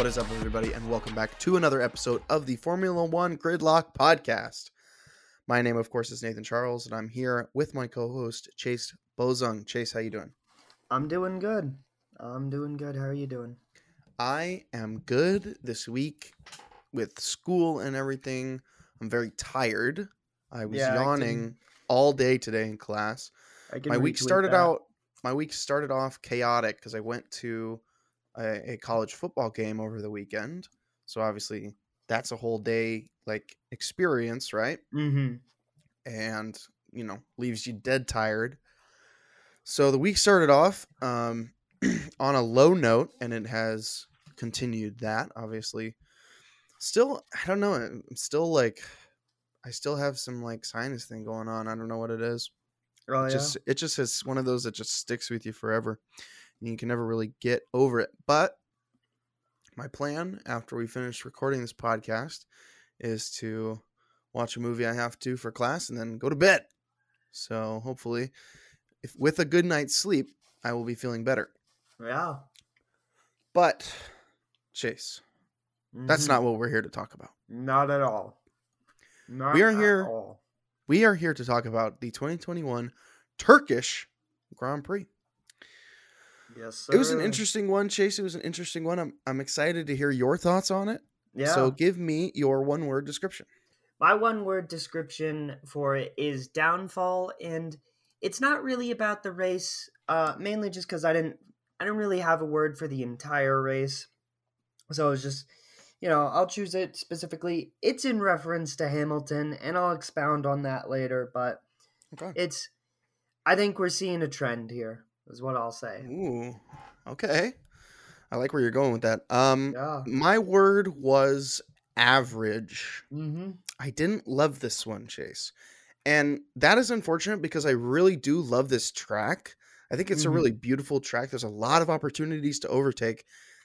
What is up, everybody, and welcome back to another episode of the Formula One Gridlock Podcast. My name, of course, is Nathan Charles, and I'm here with my co-host Chase Bozung. Chase, how you doing? I'm doing good. I'm doing good. How are you doing? I am good this week with school and everything. I'm very tired. I was Yeah, I yawning can- all day today in class. I my week started that. out my week started off chaotic because I went to a, a college football game over the weekend. So obviously that's a whole day like experience, right? Mhm. And you know, leaves you dead tired. So the week started off um, on a low note, and it has continued that. Obviously, still I don't know. I'm still like I still have some like sinus thing going on. I don't know what it is Oh, it yeah? just it just is one of those that just sticks with you forever and you can never really get over it but my plan after we finish recording this podcast is to watch a movie i have to for class and then go to bed so hopefully if with a good night's sleep i will be feeling better Yeah. but chase that's Mhm. not what we're here to talk about Not at all. Not We are at here- all. we are here to talk about the 2021 turkish grand prix Yes, sir. It was an interesting one, Chase. It was an interesting one. I'm I'm excited to hear your thoughts on it. Yeah. So give me your one word description. My one word description for it is downfall, and it's not really about the race. Uh, mainly just because I didn't, I didn't really have a word for the entire race, so it was just, you know, I'll choose it specifically. It's in reference to Hamilton, and I'll expound on that later. But Okay. it's, I think we're seeing a trend here. Is what I'll say. Ooh. Okay. I like where you're going with that. Um Yeah. my word was average. Mm-hmm. I didn't love this one, Chase. And that is unfortunate because I really do love this track. I think it's a Mhm. really beautiful track. There's a lot of opportunities to overtake.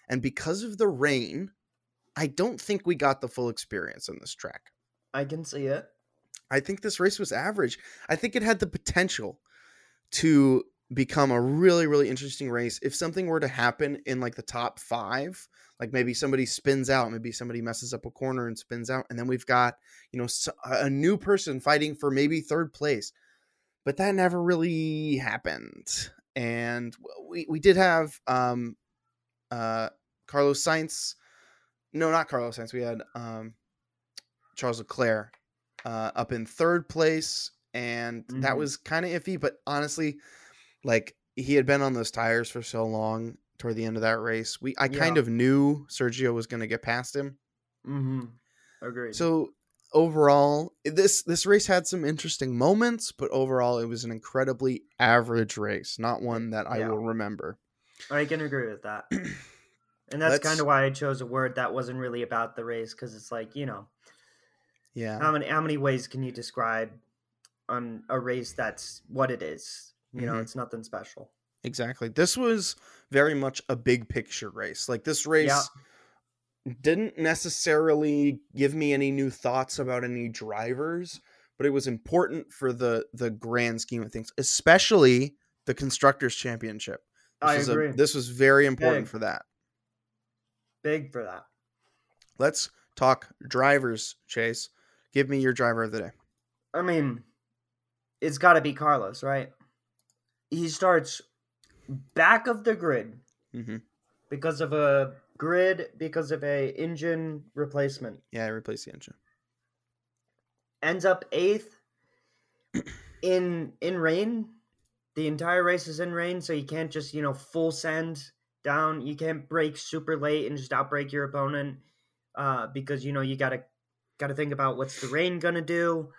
And because of the rain, I don't think we got the full experience on this track. I can see it. I think this race was average. I think it had the potential to become a really, really interesting race if something were to happen in like the top five. Like maybe somebody spins out, maybe somebody messes up a corner and spins out, and then we've got you know a new person fighting for maybe third place. But that never really happened, and we we did have um uh Carlos Sainz. No, not Carlos Sainz. We had um Charles Leclerc uh, up in third place, and that Mhm. was kind of iffy. But honestly, like he had been on those tires for so long toward the end of that race, we I kind of knew Sergio was going to get past him. Mm-hmm. Agreed. So overall, this this race had some interesting moments, but overall, it was an incredibly average race, not one that I Yeah. will remember. I can agree with that. And that's kind of why I chose a word that wasn't really about the race because it's like you know Yeah, how many how many ways can you describe on a race that's what it is? You know, Mhm. it's nothing special. exactly. This was very much a big picture race. Like this race didn't necessarily give me any new thoughts about any drivers, but it was important for the the grand scheme of things, especially the constructors championship. This I was a- agree. this was very important Big. for that. Big for that. Let's talk drivers, Chase. Give me your driver of the day. I mean, it's got to be Carlos, right? He starts back of the grid hmm because of a grid because of a engine replacement. Yeah, I replaced the engine. ends up eighth in in rain. The entire race is in rain, so you can't just you know full send down. You can't brake super late and just outbreak your opponent uh, because you know you gotta gotta think about what's the rain gonna do.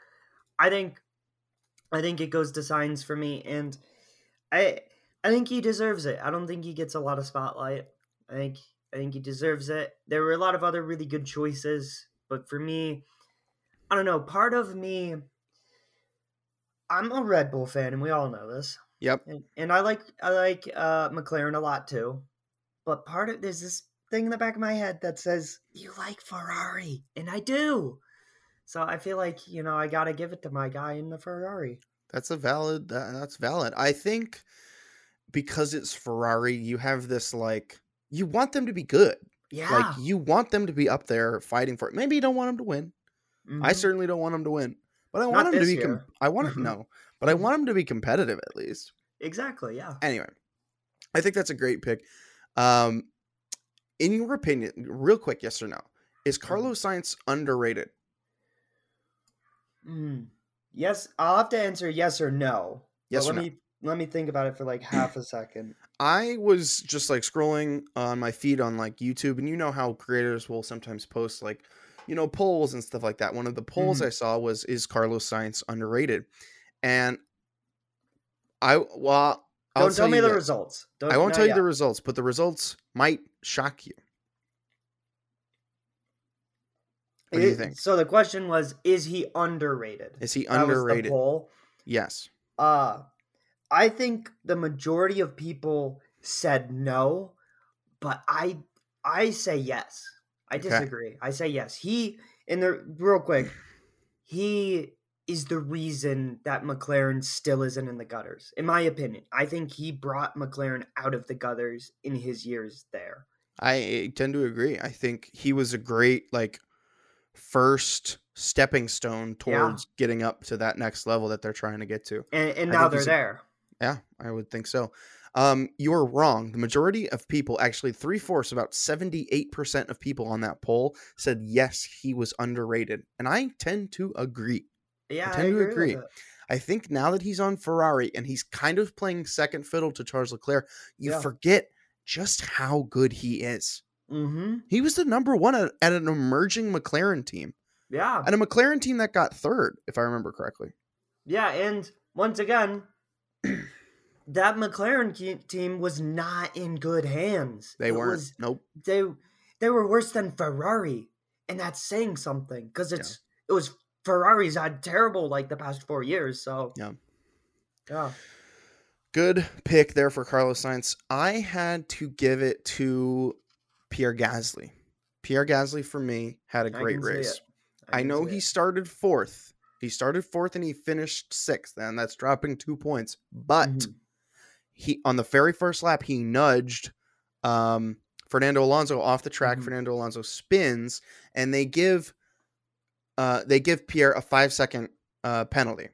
I think I think it goes to Sainz for me, and I I think he deserves it. I don't think he gets a lot of spotlight. I think I think he deserves it. There were a lot of other really good choices, but for me, I don't know. Part of me, I'm a Red Bull fan, and we all know this. Yep. And, and I like I like uh, McLaren a lot too. But part of there's this thing in the back of my head that says you like Ferrari, and I do. So I feel like you know I gotta give it to my guy in the Ferrari. That's a valid. That, that's valid. I think because it's Ferrari, you have this like you want them to be good. Yeah. Like you want them to be up there fighting for it. Maybe you don't want them to win. I Mhm. certainly don't want them to win, but I Not want them to be. Com- I want to no, but I want them to be competitive at least. exactly. Yeah. Anyway, I think that's a great pick. Um, in your opinion, real quick, yes or no, is Mm-hmm. Carlos Sainz underrated? Mm. Yes, I'll have to answer yes or no. but Yes or let no? me let me think about it for like half a second. I was just like scrolling on my feed on like YouTube, and you know how creators will sometimes post like, you know, polls and stuff like that. One of the polls Mhm. I saw was, "Is Carlos Sainz underrated?" And I well, I'll Don't tell me you the this. results. Don't, I won't tell you the results, but the results might shock you. What do you think? So the question was, is he underrated? Is he That was the underrated? Yes. Uh I think the majority of people said no, but I I say yes. I Okay. disagree. I say yes. He in the real quick, he is the reason that McLaren still isn't in the gutters. In my opinion, I think he brought McLaren out of the gutters in his years there. I tend to agree. I think he was a great like first stepping stone Yeah. towards getting up to that next level that they're trying to get to. And and now they're a- there. Yeah, I would think so. Um, you're wrong. The majority of people, actually three fourths, about 78% of people on that poll said yes, he was underrated. And I tend to agree. Yeah, I, tend to agree. agree. I think now that he's on Ferrari and he's kind of playing second fiddle to Charles Leclerc, you Yeah. forget just how good he is. Mm-hmm. He was the number one at, at an emerging McLaren team, Yeah. at a McLaren team that got third, if I remember correctly. Yeah, and once again, that McLaren team was not in good hands. They It weren't. was- nope. they they were worse than Ferrari, and that's saying something because it's it was Ferrari's had terrible like the past four years. So Yeah. yeah, Good pick there for Carlos Sainz. I had to give it to Pierre Gasly. Pierre Gasly for me had a great see race. it. I, know he it. started fourth. He started fourth and he finished sixth, and that's dropping two points. But Mhm. he on the very first lap he nudged um, Fernando Alonso off the track. Mhm. Fernando Alonso spins, and they give uh, they give Pierre a five second uh, penalty.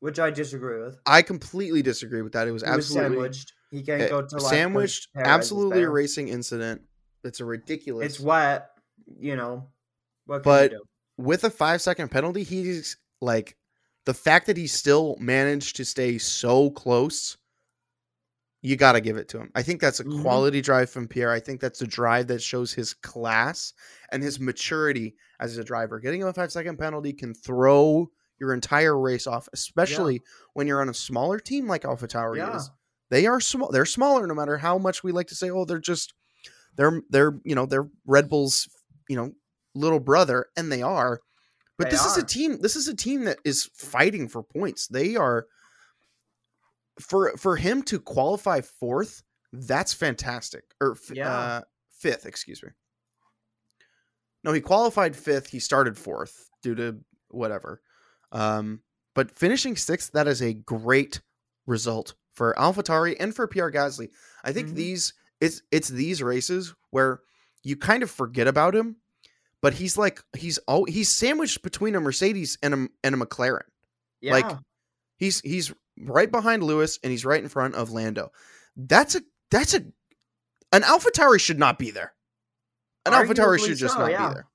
which I disagree with. I completely disagree with that. It was He was absolutely sandwiched. He can't uh, go to sandwiched. Absolutely a racing incident. It's a ridiculous. It's wet. You know what? But- you do? with a five second penalty, he's like the fact that he still managed to stay so close. You got to give it to him. I think that's a Mhm. quality drive from Pierre. I think that's a drive that shows his class and his maturity as a driver. Getting him a five second penalty can throw your entire race off, especially when you're on a smaller team like AlphaTauri Yeah. is. They are small. They're smaller, no matter how much we like to say, "Oh, they're just they're they're you know they're Red Bull's you know little brother," and they are. But They this is a team. This is a team that is fighting for points. They are for for him to qualify fourth. That's fantastic. Or Yeah. uh, fifth, excuse me. No, he qualified fifth. He started fourth due to whatever. Um, but finishing sixth, that is a great result for AlphaTauri and for Pierre Gasly. I think Mhm. these it's it's these races where you kind of forget about him, but he's like he's all he's sandwiched between a Mercedes and a and a McLaren. Yeah. Like he's he's right behind Lewis and he's right in front of Lando. That's a that's a an AlphaTauri should not be there. An AlphaTauri should just so, not yeah. be there.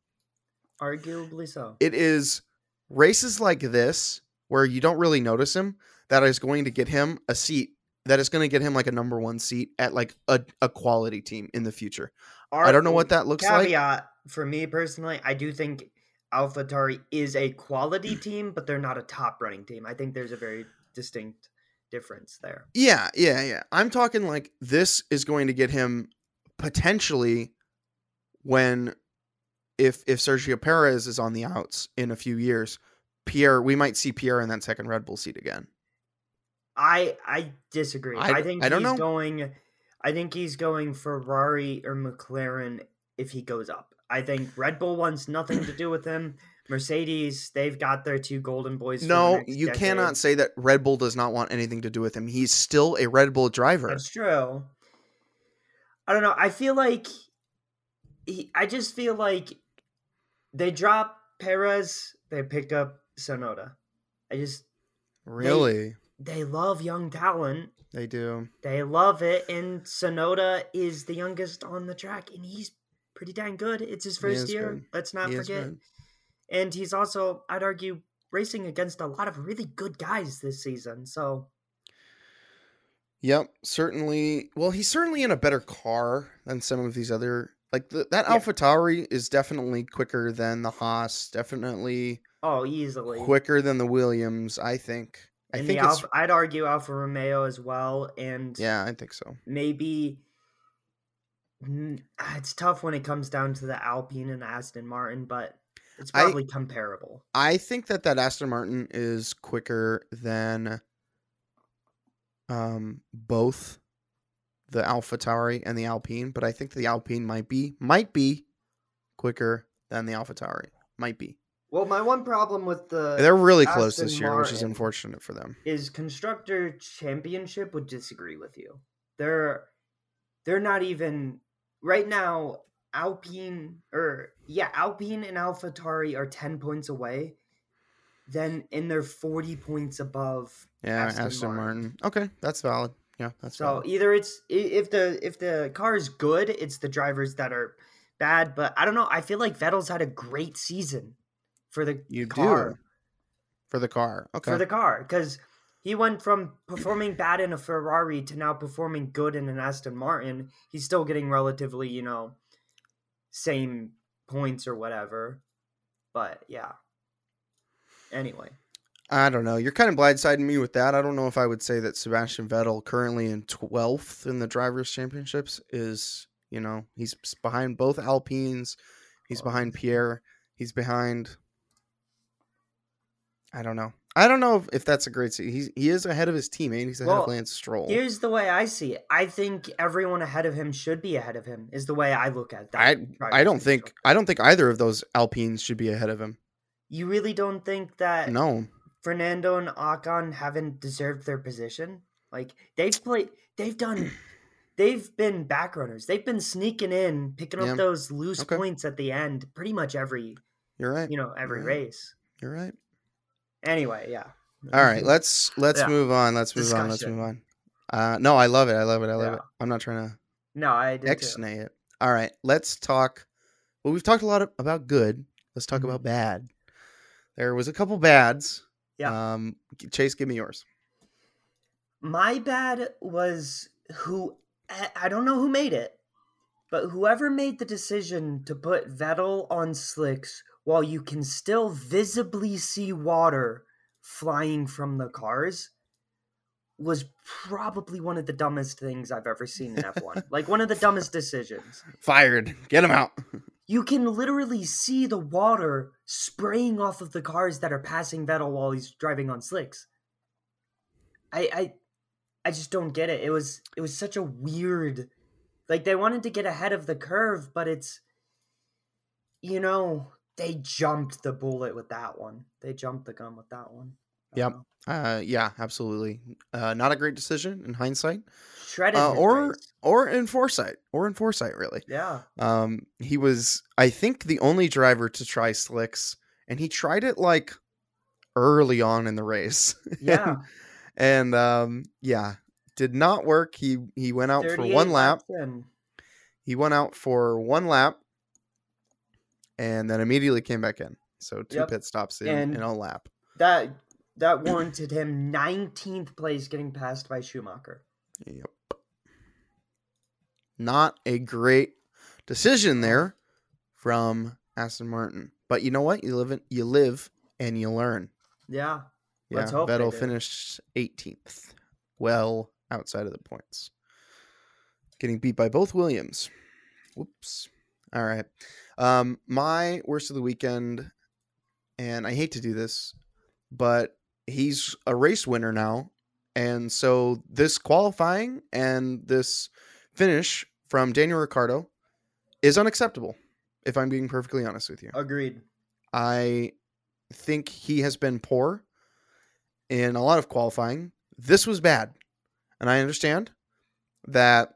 arguably so. It is races like this where you don't really notice him that is going to get him a seat that is going to get him like a number one seat at like a, a quality team in the future. I don't know what that looks like. caveat for me personally. I do think AlphaTauri is a quality team, but they're not a top running team. I think there's a very distinct difference there. Yeah, yeah, yeah. I'm talking like this is going to get him potentially when if if Sergio Perez is on the outs in a few years, Pierre we might see Pierre in that second Red Bull seat again. I I disagree. I- I, think I don't he's know. going. I think he's going Ferrari or McLaren if he goes up. I think Red Bull wants nothing to do with him. Mercedes, they've got their two golden boys. No, you decade. cannot say that Red Bull does not want anything to do with him. He's still a Red Bull driver. That's true. I don't know. I feel like he, I just feel like they drop Perez, they pick up Tsunoda. I just Really, they love young talent. they, do. They love it, and Tsunoda is the youngest on the track, and he's pretty dang good. It's his first year. good. Let's not He forget. And he's also, I'd argue, racing against a lot of really good guys this season. So Yep, certainly. Well, he's certainly in a better car than some of these other. Like the, that Yeah. Alpha Tauri is definitely quicker than the Haas. Definitely oh, easily. quicker than the Williams. I think. I and think. Alfa, I'd argue Alfa Romeo as well, and Yeah, I think so. maybe Mm, it's tough when it comes down to the Alpine and the Aston Martin, but it's I- probably comparable. I think that that Aston Martin is quicker than um both the Alpha Tauri and the Alpine, but I think the Alpine might be might be quicker than the Alpha Tauri. Might be. Well, my one problem with the They're really close this year, which is unfortunate for them. is constructor championship would disagree with you. They're they're not even right now. Alpine or yeah, Alpine and AlphaTauri are ten points away. Then and they're forty points above. Yeah, Aston Aston, Martin. Martin. Okay, that's valid. Yeah, that's So valid. either it's if the if the car is good, it's the drivers that are bad. But I don't know. I feel like Vettel's had a great season for the You car. do for the car. Okay. for the car because he went from performing bad in a Ferrari to now performing good in an Aston Martin. He's still getting relatively, you know, same points or whatever. But yeah. Anyway, I don't know. You're kind of blindsiding me with that. I don't know if I would say that Sebastian Vettel, currently in 12th in the drivers' championships, is you know he's behind both Alpines. He's behind Pierre. He's behind. I don't know. I don't know if, if that's a great. se- He's he is ahead of his teammate. He's ahead Well, of Lance Stroll. here's the way I see it. I think everyone ahead of him should be ahead of him. Is the way I look at that. I I don't think. I don't think either of those Alpines should be ahead of him. you really don't think that No. Fernando and Ocon haven't deserved their position. Like they've played, they've done, they've been back runners. They've been sneaking in, picking Yeah. up those loose Okay. points at the end, pretty much every, You're right. you know, every race. You're right. Anyway, yeah. All right, let's let's Yeah. move on. Let's move on. Let's move on. Uh, no, I love it. I love it. I love Yeah. it. I'm not trying to no, I did too. X-nay it. All right, let's talk. Well, we've talked a lot about good. Let's talk Mhm. about bad. There was a couple bads. Yeah. Um, Chase, give me yours. My bad was who I don't know who made it, but whoever made the decision to put Vettel on slicks while you can still visibly see water flying from the cars was probably one of the dumbest things I've ever seen in F1. like one of the dumbest decisions. Fired. Get him out. You can literally see the water spraying off of the cars that are passing Vettel while he's driving on slicks. I I I just don't get it. It was it was such a weird like they wanted to get ahead of the curve, but it's you know, they jumped the bullet with that one. They jumped the gun with that one. Yep. know. Uh, yeah, absolutely. Uh, not a great decision in hindsight, Shredded uh, or or in foresight, or in foresight, really. Yeah. Um, he was, I think, the only driver to try slicks, and he tried it like early on in the race. Yeah. and um, yeah, did not work. He he went out for one lap. in. He went out for one lap, and then immediately came back in. So two Yep. pit stops in, And- in a lap. That that warranted him 19th place getting passed by Schumacher. Yep. Not a great decision there from Aston Martin. But you know what? You live in, you live and you learn. Yeah. Yeah, Let's hope Vettel finished 18th, well outside of the points, getting beat by both Williams. Whoops. All right. Um, my worst of the weekend, and I hate to do this, but he's a race winner now, and so this qualifying and this finish from Daniel Ricciardo is unacceptable. If I'm being perfectly honest with you. Agreed. I think he has been poor in a lot of qualifying. This was bad. And I understand that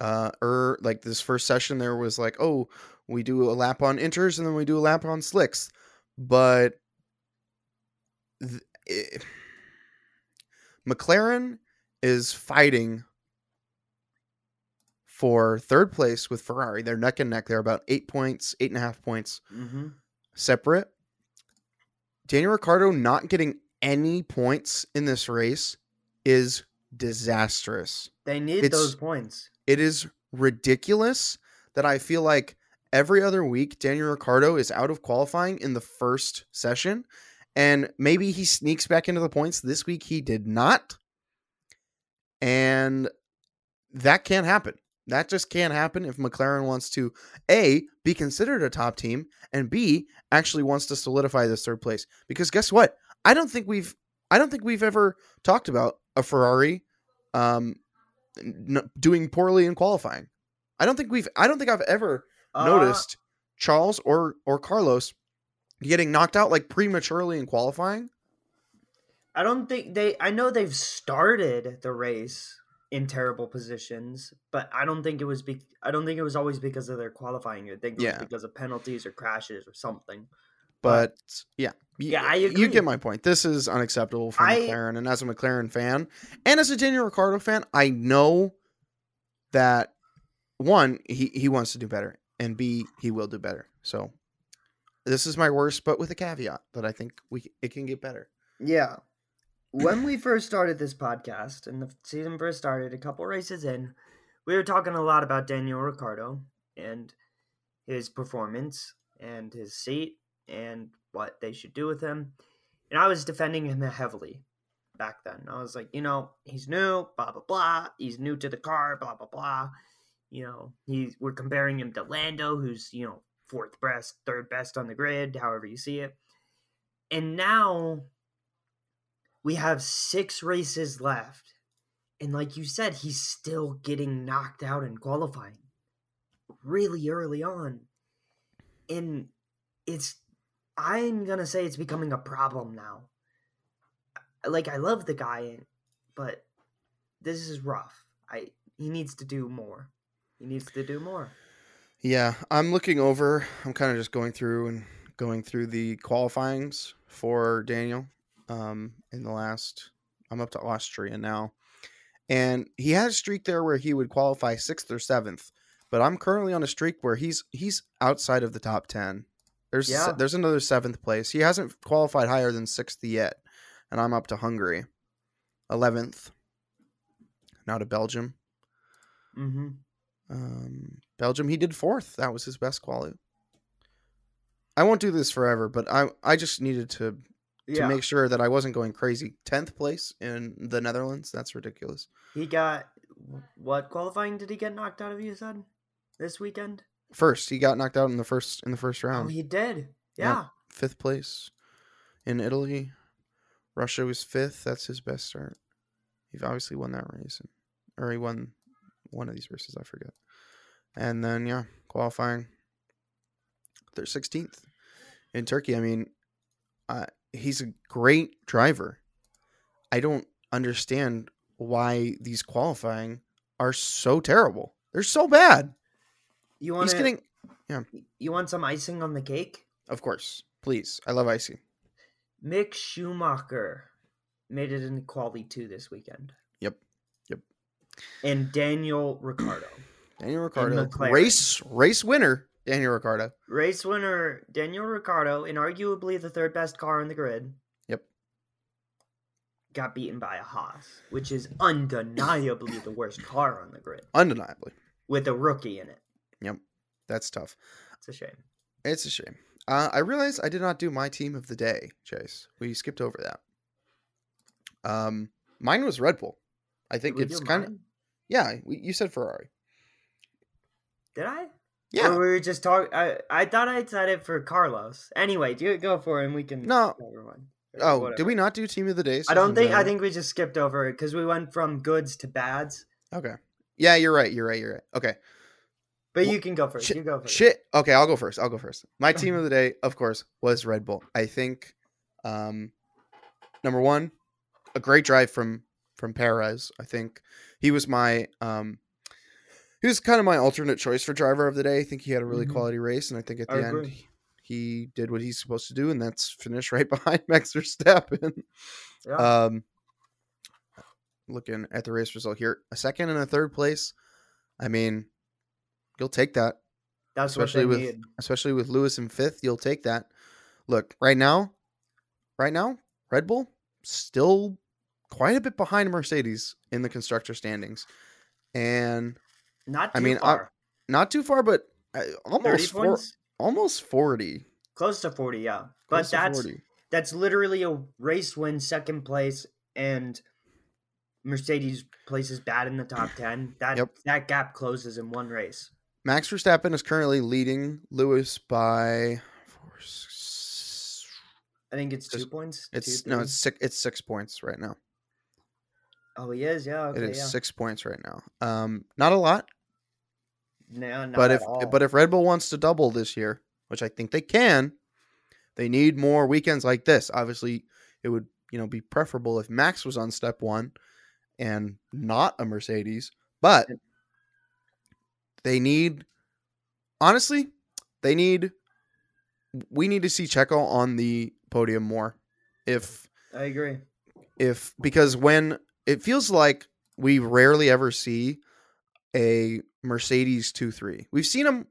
uh or like this first session there was like oh we do a lap on inters and then we do a lap on slicks. But th- it, mclaren is fighting for third place with ferrari. They're neck and neck. They're about eight points eight and a half points Mm-hmm. separate. Daniel ricciardo not getting any points in this race is disastrous. They need It's- those points. It is ridiculous that I feel like every other week Daniel Ricciardo is out of qualifying in the first session, and maybe he sneaks back into the points. This week he did not, and that can't happen. That just can't happen if McLaren wants to a be considered a top team and b actually wants to solidify this third place. Because guess what? I don't think we've I don't think we've ever talked about a Ferrari um, n- doing poorly in qualifying. I don't think we've I don't think I've ever Uh, noticed Charles or or Carlos getting knocked out like prematurely in qualifying. I don't think they. I know they've started the race in terrible positions, but I don't think it was. Be, I don't think it was always because of their qualifying. I think it Yeah. was because of penalties or crashes or something. But yeah, y- Yeah, I agree. You get my point. This is unacceptable for I- McLaren, and as a McLaren fan and as a Daniel Ricciardo fan, I know that one he he wants to do better, and b he will do better. So this is my worst, but with a caveat that I think we it can get better. Yeah. When we first started this podcast and the season first started, a couple races in, we were talking a lot about Daniel Ricciardo and his performance and his seat and what they should do with him. And I was defending him heavily back then. I was like, you know, he's new, blah blah blah. He's new to the car, blah blah blah. You know, he's we're comparing him to Lando, who's, you know, fourth best, third best on the grid, however you see it. And now we have six races left. And like you said, he's still getting knocked out in qualifying really early on. And it's, I'm to say it's becoming a problem now. Like, I love the guy, but this is rough. I, he needs to do more. He needs to do more. Yeah, I'm looking over. I'm kind of just going through and going through the qualifyings for Daniel. Um, in the last, I'm up to Austria now, and he had a streak there where he would qualify sixth or seventh. But I'm currently on a streak where he's he's outside of the top ten. There's Yeah. there's another seventh place. He hasn't qualified higher than sixth yet, and I'm up to Hungary, eleventh. Now to Belgium. Mm-hmm. Um, Belgium, he did fourth. That was his best quality. I won't do this forever, but I I just needed to to Yeah. make sure that I wasn't going crazy. Tenth place in the Netherlands. That's ridiculous. he got, what qualifying did he get knocked out of, you said? This weekend? First, he got knocked out in the first in the first round. Oh, round. he did. Yeah. Yeah. Fifth place in Italy. Russia was fifth. That's his best start. He obviously won that race, or he won one of these races. I forget. And then yeah, qualifying. They're sixteenth in Turkey. I mean, uh, he's a great driver. I don't understand why these qualifying are so terrible. They're so bad. You want He's getting, you want some icing on the cake? of course, please. I love icing. Mick Schumacher made it into quality two this weekend. Yep. Yep. And Daniel Ricciardo. Daniel Ricciardo, McLaren. race race winner. Daniel Ricciardo. Race winner Daniel Ricciardo, in arguably the third best car on the grid, Yep. got beaten by a Haas, which is undeniably the worst car on the grid, Undeniably, with a rookie in it. That's tough. It's a shame. It's a shame. Uh, I realized I did not do my team of the day, Chase. We skipped over that. Um, mine was Red Bull. I think it's kind of yeah. We, you said Ferrari. Did I? Yeah. Or we were just talking. I I thought I said it for Carlos. Anyway, do it. Go for it, and we can. No. cover one. Oh, Whatever. did we not do team of the day? I don't think. I think we just skipped over it because we went from goods to bads. Okay. Yeah, you're right. You're right. You're right. Okay. But Well, you can go first. shit- you go first. Shit. Okay, I'll go first. I'll go first. My team of the day, of course, was Red Bull. I think um number 1, a great drive from from Perez. I think he was my um he was kind of my alternate choice for driver of the day. I think he had a really Mhm. quality race, and I think at I the end he- he did what he's supposed to do, and that's finish right behind Max Verstappen. Yeah. Um, looking at the race result here, a second and a third place. I mean, you'll take that, That's especially what they with need. especially with Lewis in fifth. You'll take that. Look, right now, right now, Red Bull still quite a bit behind Mercedes in the constructor standings, and Not too I mean, I- far. not too far, but uh, 30 almost four, almost forty. Close to 40, yeah. But close to that's 40. that's literally a race win second place and Mercedes places bad in the top 10. That Yep. that gap closes in one race. Max Verstappen is currently leading Lewis by four, six, I think it's two points. It's two, no, it's six. It's six points right now. Oh, he is. Yeah. Okay. it is yeah. six points right now. Um, not a lot, No, not but if all. but if Red Bull wants to double this year, which I think they can, they need more weekends like this. Obviously, it would you know be preferable if Max was on step one and not a Mercedes, but they need honestly they need we need to see Checo on the podium more. If I agree. if because when it feels like we rarely ever see a Mercedes 2-3. We've seen them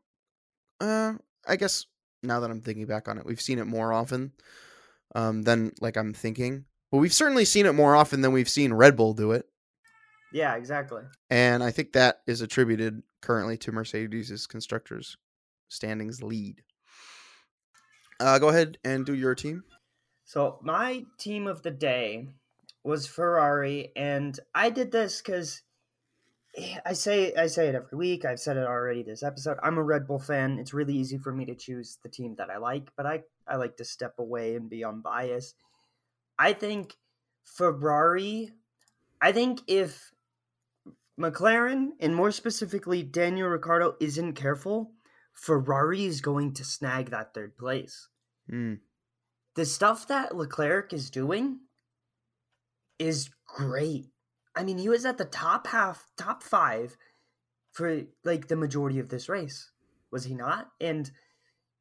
uh I guess now that I'm thinking back on it, we've seen it more often um than like I'm thinking. But we've certainly seen it more often than we've seen Red Bull do it. Yeah, exactly. And I think that is attributed currently to Mercedes' constructors standings lead. Uh, go ahead and do your team. So my team of the day was Ferrari, and I did this because I say I say it every week. I've said it already this episode. I'm a Red Bull fan. It's really easy for me to choose the team that I like, but I I like to step away and be unbiased. I think Ferrari. I think if McLaren and more specifically Daniel Ricciardo isn't careful, Ferrari is going to snag that third place Mm, the stuff that Leclerc is doing is great. I mean, he was at the top half, top five for like the majority of this race, was he not? And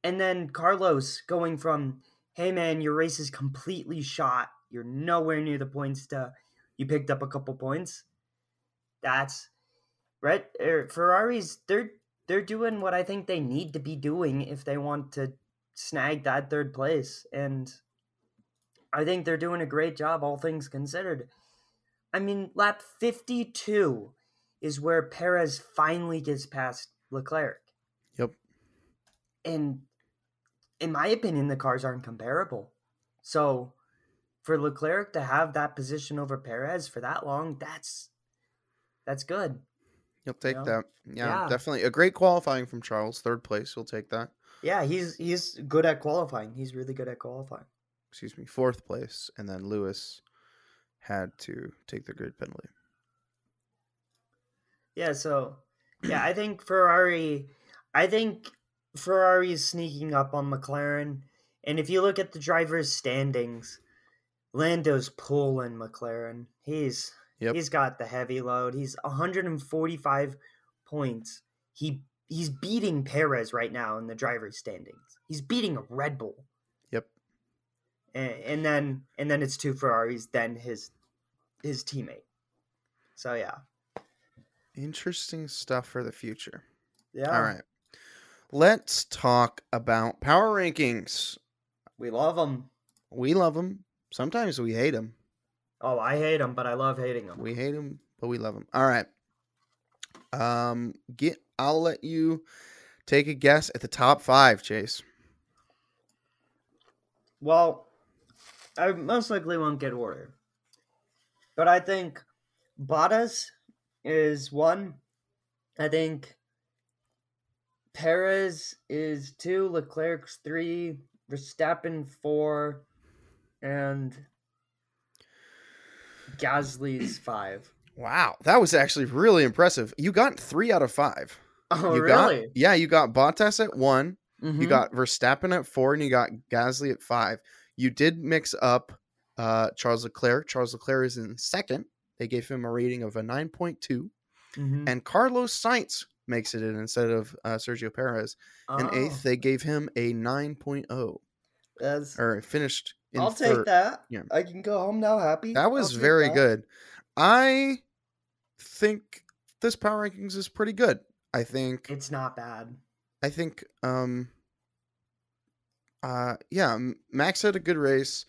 and then Carlos going from, "Hey man, your race is completely shot. You're nowhere near the points to you picked up a couple points." That's right. Er, Ferraris they're they're doing what I think they need to be doing if they want to snag that third place and I think they're doing a great job all things considered. I mean, lap 52 is where Perez finally gets past Leclerc. Yep. And in my opinion, the cars aren't comparable. So for Leclerc to have that position over Perez for that long, that's that's good. you'll take Yeah. that. Yeah, Yeah. definitely a great qualifying from Charles. Third place. You'll take that. Yeah, he's he's good at qualifying. He's really good at qualifying. Excuse me. Fourth place, and then Lewis had to take the grid penalty. Yeah, so yeah, I think Ferrari I think Ferrari is sneaking up on McLaren. And if you look at the drivers' standings, Lando's pulling McLaren. He's Yep. he's got the heavy load. He's 145 points. He he's beating Perez right now in the drivers' standings. He's beating a Red Bull. Yep. And, and then and then it's two Ferraris, then his his teammate. So yeah. Interesting stuff for the future. Yeah. All right. Let's talk about power rankings. We love them. We love them. Sometimes we hate them. Oh, I hate them, but I love hating them. We hate them, but we love them. All right. Um, get. I'll let you take a guess at the top five, Chase. Well, I most likely won't get order. But I think Bottas is one. I think Perez is two, Leclerc's three, Verstappen four, and Gasly's five. Wow, that was actually really impressive. You got three out of five. Oh, you got, really? yeah, you got Bottas at one. You Mhm. got Verstappen at four, and you got Gasly at five. You did mix up uh, Charles Leclerc. Charles Leclerc is in second. They gave him a rating of a nine point two. Mhm. and Carlos Sainz makes it in instead of uh, Sergio Perez. In eighth, they gave him a 9.0 That's, or finished in I'll take third. that. yeah. I can go home now happy. That was very that. good. I think this power rankings is pretty good. I think It's not bad. I think um uh yeah, Max had a good race.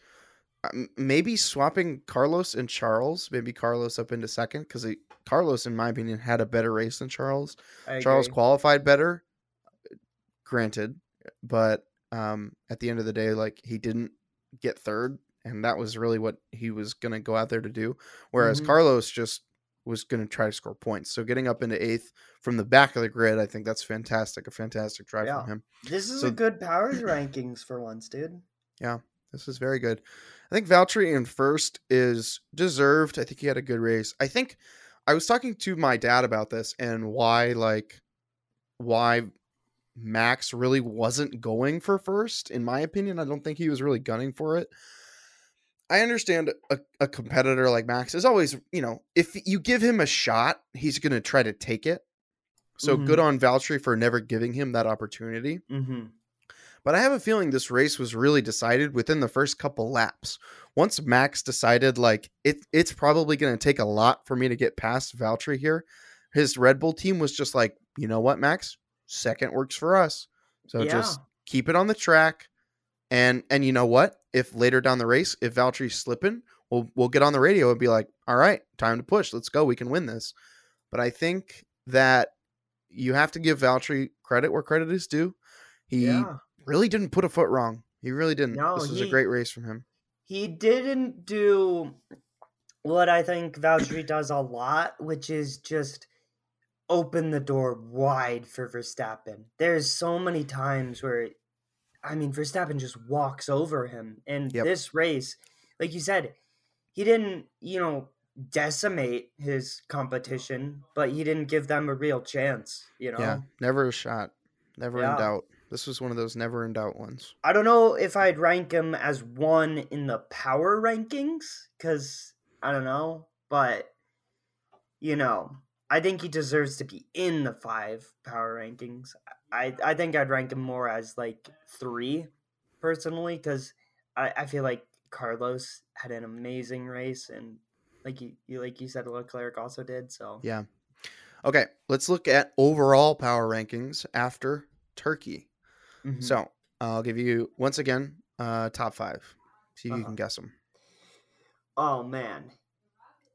Um, maybe swapping Carlos and Charles, maybe Carlos up into second cuz Carlos in my opinion had a better race than Charles. Charles qualified better, granted, but um, at the end of the day, like he didn't get third, and that was really what he was gonna go out there to do. Whereas Mhm. Carlos just was gonna try to score points. So getting up into eighth from the back of the grid, I think that's fantastic. A fantastic drive Yeah. from him. This is So- a good powers rankings for once, dude. Yeah, this is very good. I think Valtteri in first is deserved. I think he had a good race. I think I was talking to my dad about this and why like why Max really wasn't going for first. In my opinion, I don't think he was really gunning for it. I understand a, a competitor like Max is always, you know, if you give him a shot, he's going to try to take it. So Mhm. good on Valtteri for never giving him that opportunity. Mm-hmm. But I have a feeling this race was really decided within the first couple laps. Once Max decided like it it's probably going to take a lot for me to get past Valtteri here, his Red Bull team was just like, "You know what, Max? Second works for us. So Yeah. just keep it on the track." And and you know what? If later down the race, if Valtteri's slipping, we'll we'll get on the radio and be like, "All right, time to push. Let's go. We can win this." But I think that you have to give Valtteri credit where credit is due. He yeah. really didn't put a foot wrong. He really didn't. No, this was a great race from him. He didn't do what I think Valtteri does a lot, which is just open the door wide for Verstappen. There's so many times where, I mean, Verstappen just walks over him. And Yep. this race, like you said, he didn't, you know, decimate his competition, but he didn't give them a real chance, you know? Yeah, never a shot. Never Yeah. in doubt. This was one of those never in doubt ones. I don't know if I'd rank him as one in the power rankings because I don't know, but you know, I think he deserves to be in the five power rankings. I I think I'd rank him more as like three personally because I I feel like Carlos had an amazing race and like you, you like you said Leclerc also did so Yeah. Okay, let's look at overall power rankings after Turkey. Mhm. So I'll give you once again uh, top five. See if you Uh-huh. can guess them. Oh man,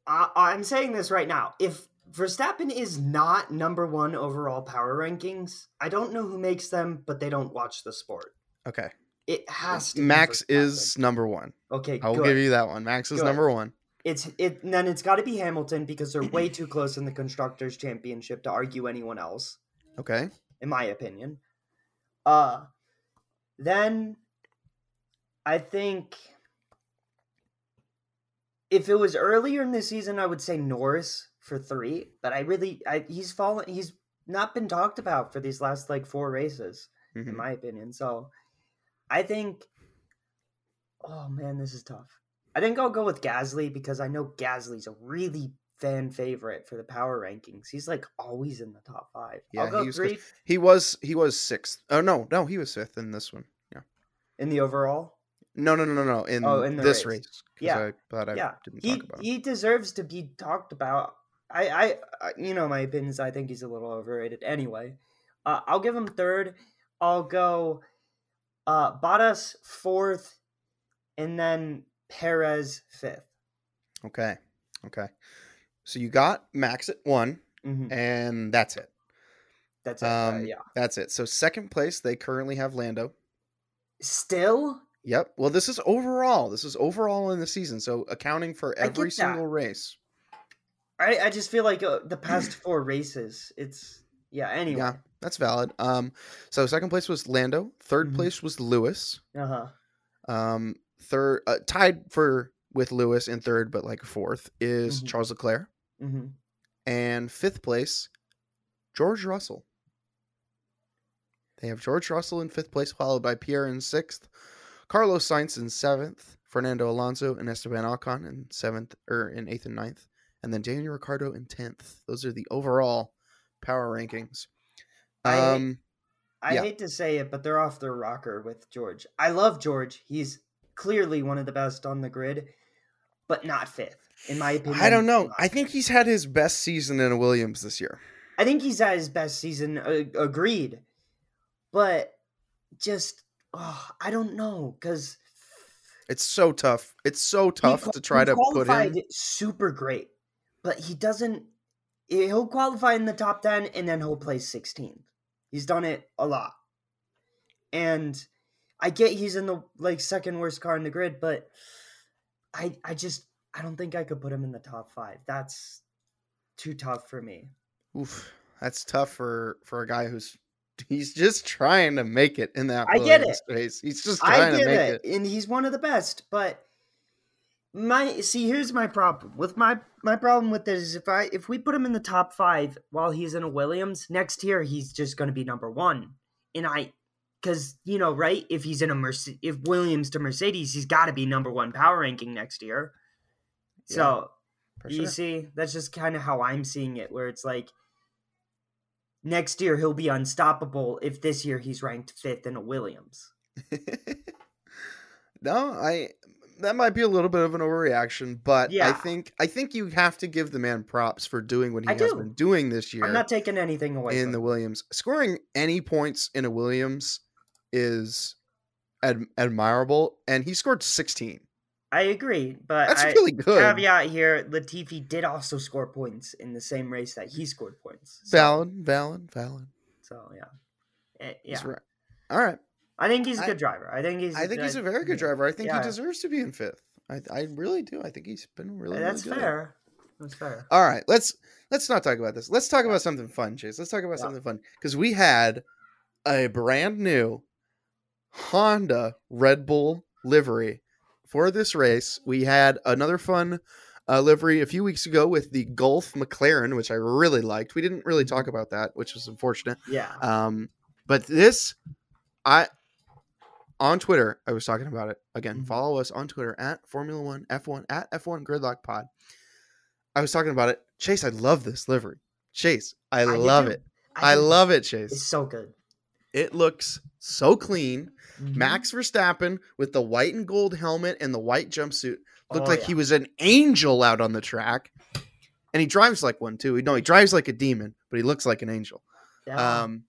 I, I'm saying this right now. If Verstappen is not number one overall power rankings, I don't know who makes them, but they don't watch the sport. Okay, It has to. Max is number one. okay. I will good. give you that one. Max is Good. number one. It's it. Then it's got to be Hamilton because they're way too close in the constructors' championship to argue anyone else, Okay, in my opinion. Uh, then I think if it was earlier in the season, I would say Norris for three. But I really, I he's fallen. He's not been talked about for these last like four races, Mhm. in my opinion. So I think. Oh man, this is tough. I think I'll go with Gasly because I know Gasly's a really fan favorite for the power rankings. He's like always in the top five. Yeah, I'll go he was he was he was sixth. Oh no, no, he was fifth in this one. Yeah. in the overall. No, no, no, no, no. In, Oh, in this race. race. Yeah. I thought I yeah, didn't he talk about. him. he deserves to be talked about. I, I, you know my opinions. I think he's a little overrated. Anyway, uh, I'll give him third. I'll go uh, Bottas fourth, and then Perez fifth. Okay, okay. So you got Max at one, hmm and that's it. That's it. Uh, Um, yeah. That's it. So second place, they currently have Lando. Still, Yep. Well, this is overall. This is overall in the season. So accounting for every single race. I I just feel like uh, the past four races, it's yeah. Anyway. Yeah, that's valid. Um, so second place was Lando. 3rd Mhm. place was Lewis. Uh huh. Um, third, uh, tied for with Lewis in third, but like fourth is Mhm. Charles Leclerc, Mm-hmm. and fifth place, George Russell. They have George Russell in fifth place, followed by Pierre in sixth, Carlos Sainz in seventh, Fernando Alonso and Esteban Ocon in seventh or in eighth and ninth, and then Daniel Ricciardo in tenth. Those are the overall power rankings. I- Um, I Yeah. hate to say it, but they're off their rocker with George. I love George. He's clearly one of the best on the grid, but not fifth, in my opinion. I don't know. I think he's had his best season in a Williams this year. I think he's at his best season. Agreed, but just oh, I don't know because It's so tough. It's so tough to try to put him. super great, but he doesn't. He'll qualify in the top ten, and then he'll play 16th. He's done it a lot, and I get he's in the like second worst car in the grid, but I I just I don't think I could put him in the top five. That's too tough for me. Oof, that's tough for for a guy who's he's just trying to make it in that. I get it. Race. He's just I trying get to make it, it. and he's one of the best. But my see, here's my problem with my my problem with this is if I if we put him in the top five while he's in a Williams next year, he's just going to be number one. And I, because you know, right? If he's in a Mercedes, if Williams to Mercedes, he's got to be number one power ranking next year. Yeah, So you sure. see, that's just kind of how I'm seeing it, where it's like next year he'll be unstoppable if this year he's ranked fifth in a Williams. no, I that might be a little bit of an overreaction, but I think I think you have to give the man props for doing what he I has do. been doing this year I'm not taking anything away in the. Williams. Scoring any points in a Williams is ad- admirable, and he scored 16. I agree, but That's I, really good. caveat here: Latifi did also score points in the same race that he scored points. So, Valid, valid, valid. So yeah, Eh, yeah. Right. All right. I think he's a good driver. I think he's. I think he's a very good driver. I think Yeah. he deserves to be in fifth. I, I really do. I think he's been really. That's really fair. That's fair. All right, let's let's not talk about this. Let's talk about something fun, Chase. Let's talk about Yeah. something fun because we had a brand new Honda Red Bull livery for this race. We had another fun uh, livery a few weeks ago with the Gulf McLaren, which I really liked. We didn't really talk about that, which was unfortunate. Yeah. Um, but this, I on Twitter, I was talking about it again. Mhm. Follow us on Twitter at Formula One F1 at F1 Gridlock Pod. I was talking about it. Chase, I love this livery. Chase, I, I love it. I, do. love it, Chase. It's so good. It looks so clean. Mhm. Max Verstappen with the white and gold helmet and the white jumpsuit looked Oh, like yeah. he was an angel out on the track. And he drives like one too. No, he drives like a demon, but he looks like an angel. Yeah. Um,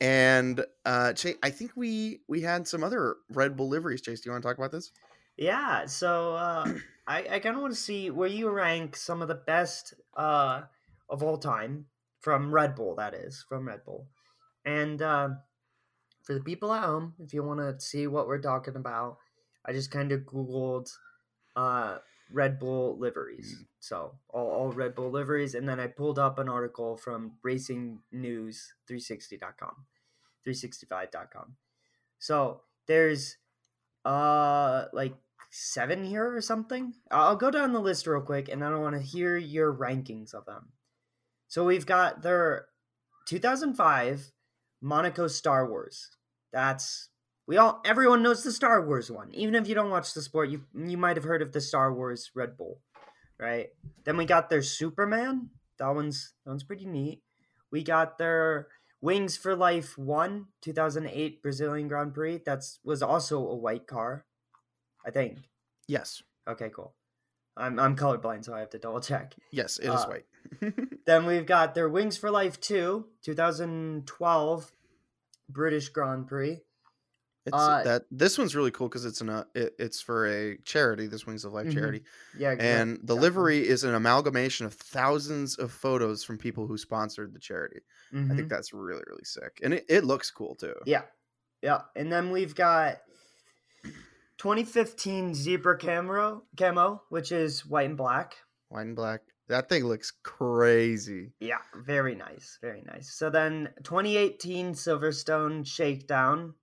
and uh, Chase, I think we we had some other Red Bull liveries. Chase, do you want to talk about this? Yeah, so uh, I, I kind of want to see where you rank some of the best uh, of all time from Red Bull, that is, from Red Bull. And uh, for the people at home, if you want to see what we're talking about, I just kind of Googled uh, Red Bull liveries. So all, all Red Bull liveries. And then I pulled up an article from racingnews360.com, 365.com. So there's uh like seven here or something. I'll go down the list real quick and then I want to hear your rankings of them. So we've got their 2005 Monaco Star Wars. That's we all everyone knows the Star Wars one. Even if you don't watch the sport, you you might have heard of the Star Wars Red Bull, right? Then we got their Superman. That one's that one's pretty neat. We got their Wings for Life 1 2008 Brazilian Grand Prix. That's was also a white car. I think. Yes, Okay, cool. I'm I'm colorblind, so I have to double check. yes, it is Uh, white. Then we've got their Wings for Life 2 2012 British Grand Prix. It's uh, that this one's really cool because it's an uh, it, it's for a charity, this Wings of Life Mhm. charity, Yeah, and the livery is an amalgamation of thousands of photos from people who sponsored the charity. I Mhm. think that's really really sick, and it, it looks cool too. Yeah. Yeah. And then we've got 2015 Zebra Camo, camo, which is white and black. White and black. That thing looks crazy. Yeah, very nice. Very nice. So then 2018 Silverstone Shakedown.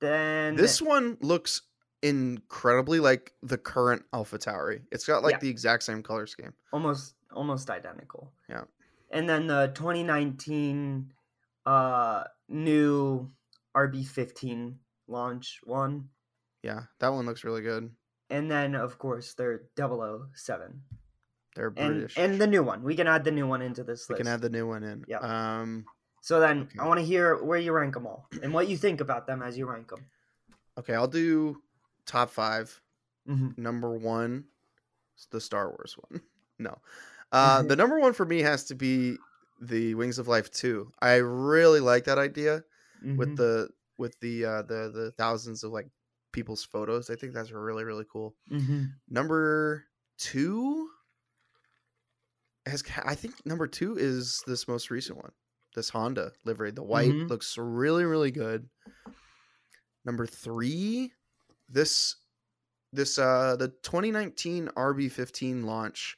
Then This one looks incredibly like the current AlphaTauri. It's got like Yeah. the exact same color scheme. almost almost identical. Yeah. And then the 2019 uh new RB15 launch one. Yeah, that one looks really good. And then of course their 007. They're and British. and the new one. We can add the new one into this we list. can add the new one in. Yeah. Um. So then okay. I want to hear where you rank them all and what you think about them as you rank them. Okay, I'll do top five. hmm Number one, the Star Wars one. No, uh, the number one for me has to be the Wings of Life two. I really like that idea Mm-hmm. with the with the uh, the the thousands of like people's photos. I think that's really really cool. hmm Number two has I think number two is this most recent one. This Honda livery. The white Mhm. looks really, really good. Number three, this this uh the 2019 RB15 launch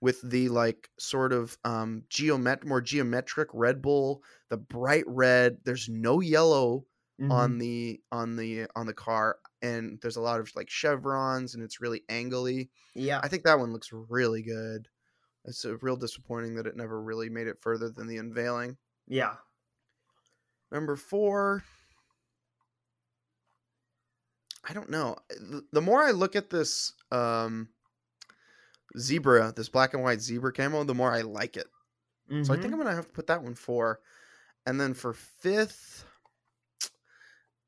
with the like sort of um geomet more geometric Red Bull, the bright red. There's no yellow Mm-hmm. on the on the on the car and there's a lot of like chevrons and it's really angly yeah. i think that one looks really good it's a real disappointing that it never really made it further than the unveiling Yeah. number four i don't know the, more i look at this um zebra this black and white zebra camo the more i like it so i think Mhm. i'm gonna have to put that one four and then for fifth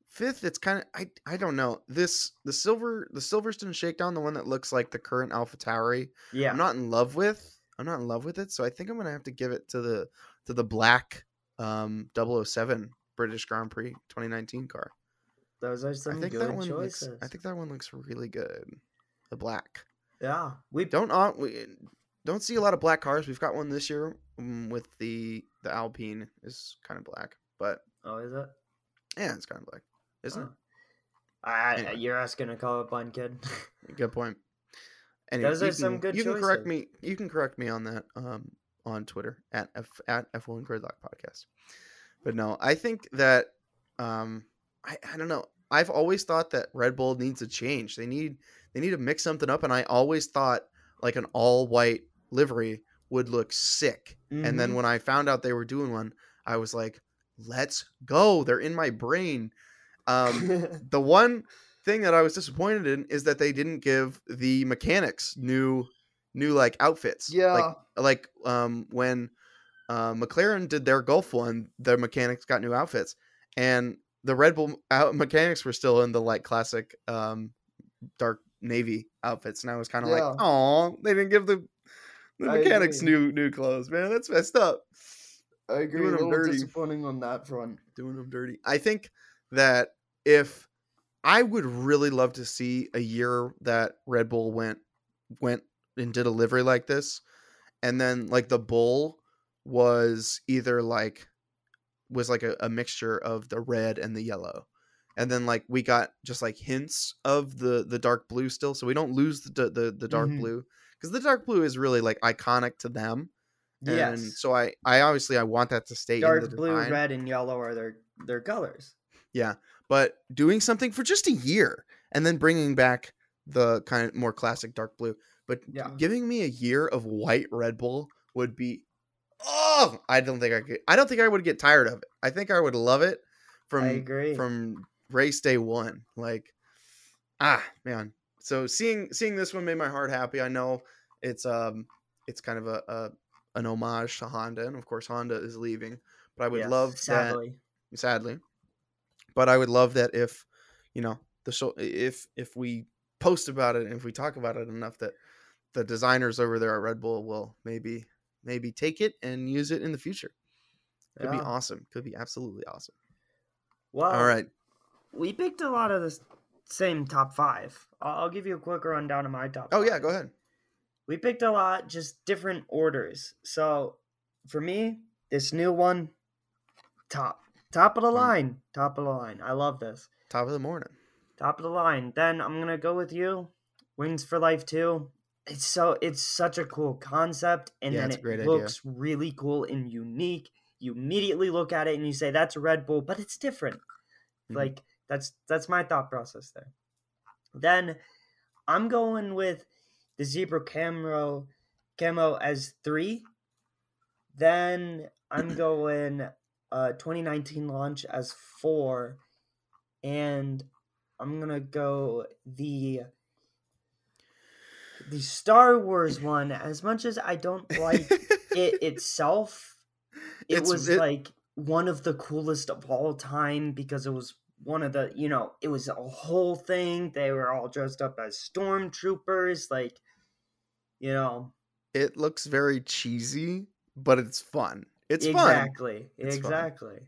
fifth it's kind of i i don't know this the silver the silverstone shakedown the one that looks like the current alpha tauri yeah. i'm not in love with i'm not in love with it so i think i'm gonna have to give it to the to the black um 007 british grand prix 2019 car Those are i some think good that one choices. looks i think that one looks really good the black yeah. We don't uh, we don't see a lot of black cars we've got one this year um, with the the alpine is kind of black but Oh, is it? yeah it's kind of black isn't Oh. I, Anyway. You're asking a colorblind kid. it blind kid. good point anyway, Those are some can- good you can correct me you can correct me on that um on twitter at f at f1 gridlock podcast. But no i think that um I, I don't know. I've always thought that red bull needs a change. They need they need to mix something up and i always thought like an all white livery would look sick. And then Mhm. when i found out they were doing one i was like let's go. They're in my brain. Um the one thing that I was disappointed in is that they didn't give the mechanics new new like outfits. Like like um when uh, McLaren did their Gulf one, their mechanics got new outfits, and the Red Bull out- mechanics were still in the like classic um dark navy outfits, and I was kind of Yeah. like, oh, they didn't give the the I mechanics agree. new new clothes, man. That's messed up. I agree. doing A little dirty. disappointing on that front. doing them dirty. I think that if I would really love to see a year that Red Bull went went and did a livery like this, and then like the bull was either like was like a, a mixture of the red and the yellow. And then like we got just like hints of the the dark blue still, so we don't lose the the, the dark Mhm. blue because the dark blue is really like iconic to them. And Yes. so I I obviously I want that to stay in the Dark blue, design red, and yellow are their their colors. Yeah. But doing something for just a year and then bringing back the kind of more classic dark blue but Yeah. giving me a year of white red bull would be oh i don't think i could i don't think i would get tired of it i think i would love it from I agree. from race day one like ah man so seeing seeing this one made my heart happy i know it's um it's kind of a, a an homage to honda and of course honda is leaving but i would Yes, love that sadly. sadly. But I would love that if, you know, the show if if we post about it and if we talk about it enough that the designers over there at Red Bull will maybe maybe take it and use it in the future. Could be awesome. Could be absolutely awesome. Well, All right. we picked a lot of the same top five. I'll, give you a quick rundown of my top. Oh yeah, go ahead. We picked a lot, just different orders. So for me, this new one, top, top of the Mm. line, top of the line. I love this. Top of the morning. Top of the line. Then I'm gonna go with you, Wings for Life two. It's so it's such a cool concept, and Yeah, then it great idea. looks really cool and unique. You immediately look at it and you say that's a Red Bull, but it's different. Mhm. Like that's that's my thought process there. Then I'm going with the zebra camo camo as three. Then I'm going uh 2019 launch as four, and I'm gonna go the the Star Wars one, as much as I don't like it itself, it It's- was it- like one of the coolest of all time because it was one of the you know it was a whole thing. They were all dressed up as stormtroopers, like you know it looks very cheesy, but it's fun. It's exactly, It's fun. exactly. fun.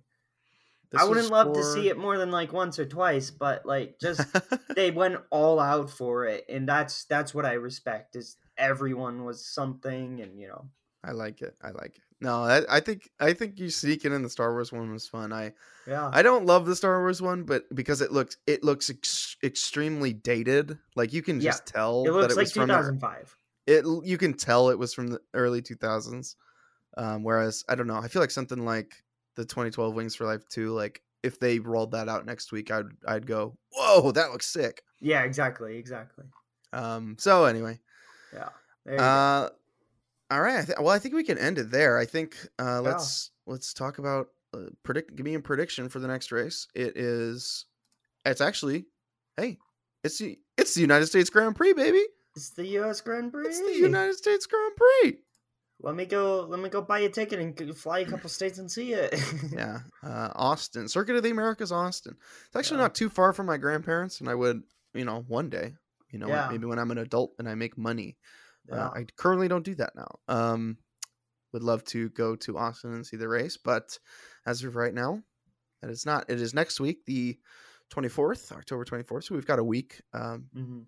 I wouldn't love to see it more than like once or twice, but like just they went all out for it, and that's that's what I respect. Is everyone was something, and you know, I like it. I like it. No, I, I think I think you sneaking in the Star Wars one was fun. I yeah, I don't love the Star Wars one, but because it looks it looks ex- extremely dated. Like you can Yeah, just tell it looks that it like was from 2005. it. You can tell it was from the early 2000s. Um, whereas I don't know. I feel like something like the 2012 Wings for Life 2, like if they rolled that out next week, I'd I'd go, whoa, that looks sick. Yeah, exactly, exactly. Um, so anyway, Yeah. You go. uh, all right. I th- well, I think we can end it there. I think uh, let's let's talk about uh, predict. Give me a prediction for the next race. It is. It's actually, hey, it's the it's the United States Grand Prix, baby. it's the U.S. Grand Prix. It's the United States Grand Prix. Let me go. Let me go buy a ticket and fly a couple states and see it. Yeah, uh, Austin, Circuit of the Americas, Austin. It's actually Yeah. not too far from my grandparents, and I would, you know, one day, you know, Yeah. maybe when I'm an adult and I make money. Yeah. Uh, I currently don't do that now. Um, would love to go to Austin and see the race, but as of right now, that is not. It is next week, the 24th, October 24th. So we've got a week. Um, hmm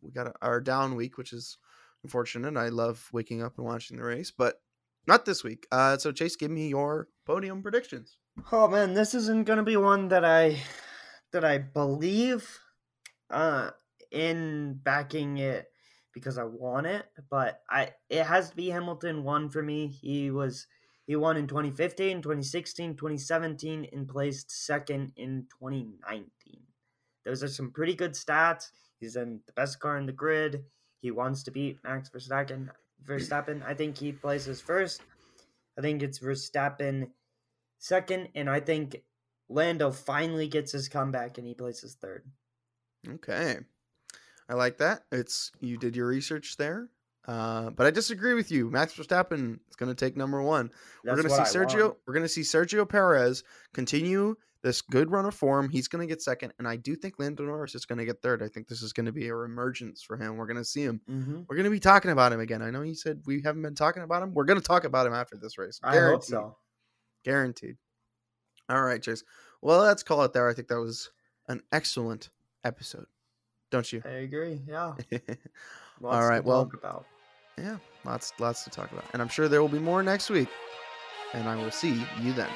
we got a, our down week, which is unfortunate. I love waking up and watching the race, but not this week. Uh, so Chase, give me your podium predictions. Oh man, this isn't gonna be one that I that I believe uh in backing it because I want it, but I it has to be Hamilton one for me. He was he won in 2015, 2016, 2017 and placed second in 2019. Those are some pretty good stats. He's in the best car in the grid. He wants to beat Max Verstappen. Verstappen. I think he places first. I think it's Verstappen second, and I think Lando finally gets his comeback and he places third. Okay. I like that. It's you did your research there. Uh, but I disagree with you. Max Verstappen is going to take number one. That's we're going to see I Sergio. want. We're going to see Sergio Perez continue this good run of form. He's going to get second, and I do think Lando Norris is going to get third. I think this is going to be a reemergence for him. We're going to see him. Mhm. We're going to be talking about him again. I know you said we haven't been talking about him. We're going to talk about him after this race. I hope so. Guaranteed. All right, Chase. Well, let's call it there. I think that was an excellent episode. Don't you? I agree. Yeah. All right, well- about. Yeah, lots lots to talk about. And I'm sure there will be more next week. And I will see you then.